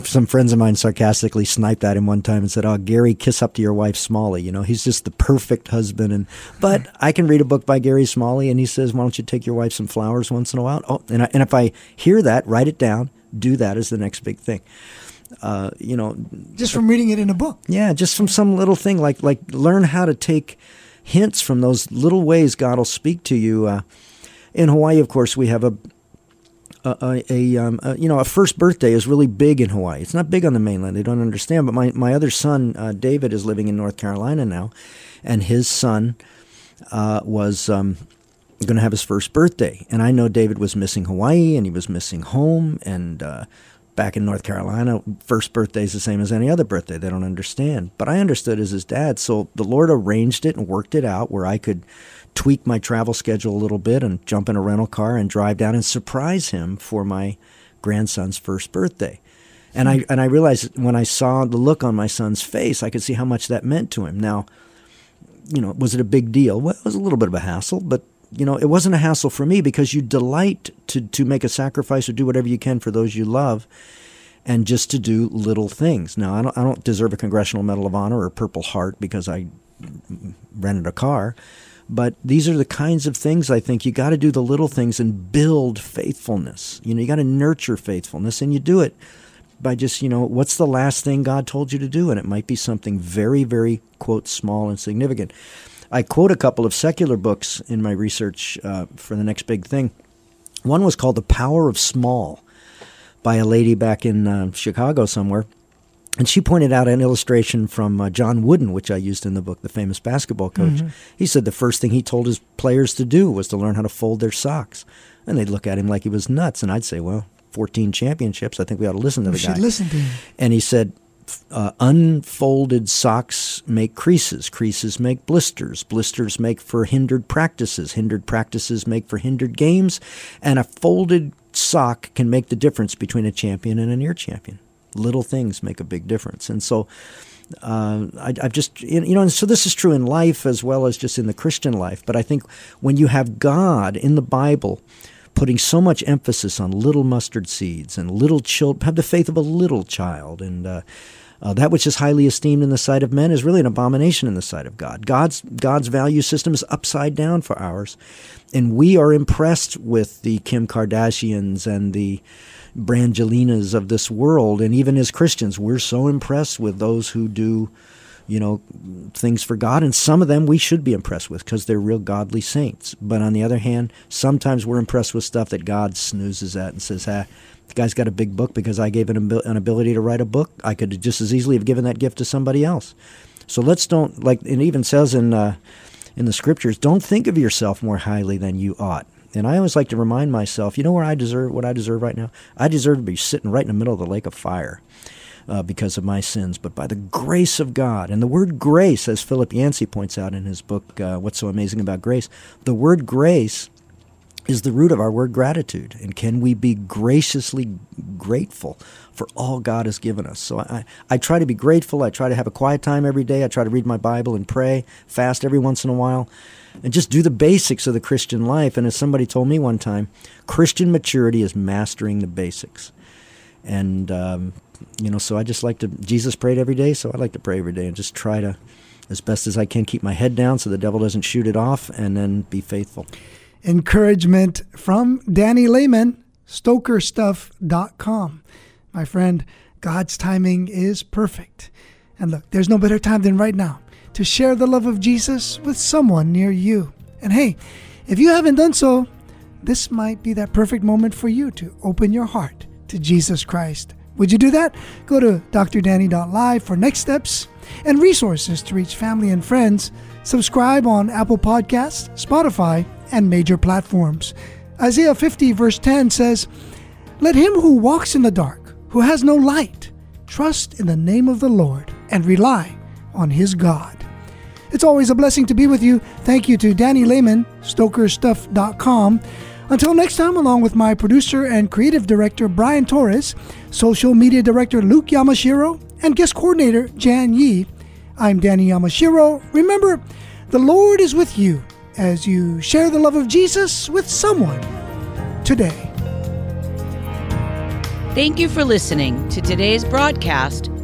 some friends of mine sarcastically sniped at him one time and said, "Oh, Gary, kiss up to your wife, Smalley. You know, he's just the perfect husband." And but I can read a book by Gary Smalley, and he says, "Why don't you take your wife some flowers once in a while?" Oh, and I, and if I hear that, write it down. Do that as the next big thing. Uh, you know, Just from reading it in a book. yeah, just from some little thing like like learn how to take hints from those little ways God will speak to you. Uh, in Hawaii, of course, we have a a, a, a, um, a you know a first birthday is really big in Hawaii. It's not big on the mainland. They don't understand. But my my other son, uh, David, is living in North Carolina now, and his son uh, was. Um, going to have his first birthday. And I know David was missing Hawaii and he was missing home. And uh, back in North Carolina, first birthday is the same as any other birthday. They don't understand. But I understood as his dad. So the Lord arranged it and worked it out where I could tweak my travel schedule a little bit and jump in a rental car and drive down and surprise him for my grandson's first birthday. And I and I realized when I saw the look on my son's face, I could see how much that meant to him. Now, you know, was it a big deal? Well, it was a little bit of a hassle, but you know, it wasn't a hassle for me because you delight to to make a sacrifice or do whatever you can for those you love, and just to do little things. Now, I don't I don't deserve a Congressional Medal of Honor or a Purple Heart because I rented a car, but these are the kinds of things I think you got to do the little things and build faithfulness. You know, you got to nurture faithfulness, and you do it by just you know what's the last thing God told you to do, and it might be something very very quote small and significant. I quote a couple of secular books in my research uh, for the next big thing. One was called The Power of Small by a lady back in uh, Chicago somewhere. And she pointed out an illustration from uh, John Wooden, which I used in the book, the famous basketball coach. He said the first thing he told his players to do was to learn how to fold their socks. And they'd look at him like he was nuts. And I'd say, well, 14 championships. I think we ought to listen to We the should guy. listen to him. And he said, uh, unfolded socks make creases. Creases make blisters. Blisters make for hindered practices. Hindered practices make for hindered games. And a folded sock can make the difference between a champion and a near champion. Little things make a big difference. And so uh, I, I've just, you know, and so this is true in life as well as just in the Christian life. But I think when you have God in the Bible, putting so much emphasis on little mustard seeds and little children, have the faith of a little child, and uh, uh, that which is highly esteemed in the sight of men is really an abomination in the sight of God. God's God's value system is upside down for ours, and we are impressed with the Kim Kardashians and the Brangelinas of this world, and even as Christians, we're so impressed with those who do you know, things for God, and some of them we should be impressed with because they're real godly saints. But on the other hand, sometimes we're impressed with stuff that God snoozes at and says, "Ah, the guy's got a big book because I gave him an ability to write a book. I could just as easily have given that gift to somebody else." So let's don't like. It even says in uh, in the scriptures, don't think of yourself more highly than you ought. And I always like to remind myself, you know where I deserve what I deserve right now? I deserve to be sitting right in the middle of the lake of fire uh, because of my sins, but by the grace of God. And the word grace, as Philip Yancey points out in his book, uh, What's So Amazing About Grace, the word grace is the root of our word gratitude. And can we be graciously grateful for all God has given us? So I, I try to be grateful. I try to have a quiet time every day. I try to read my Bible and pray, fast every once in a while, and just do the basics of the Christian life. And as somebody told me one time, Christian maturity is mastering the basics. And, um, you know, so I just like to, Jesus prayed every day, so I like to pray every day and just try to, as best as I can, keep my head down so the devil doesn't shoot it off and then be faithful encouragement from Danny Lehmann, stokerstuff.com. My friend, God's timing is perfect. And look, there's no better time than right now to share the love of Jesus with someone near you. And hey, if you haven't done so, this might be that perfect moment for you to open your heart to Jesus Christ. Would you do that? Go to drdanny.live for next steps and resources to reach family and friends. Subscribe on Apple Podcasts, Spotify, and major platforms. Isaiah 50, verse 10 says, Let him who walks in the dark, who has no light, trust in the name of the Lord and rely on his God. It's always a blessing to be with you. Thank you to Danny Lehmann, StokerStuff.com. Until next time, along with my producer and creative director Brian Torres, social media director Luke Yamashiro, and guest coordinator Jan Yi, I'm Danny Yamashiro. Remember, the Lord is with you as you share the love of Jesus with someone today. Thank you for listening to today's broadcast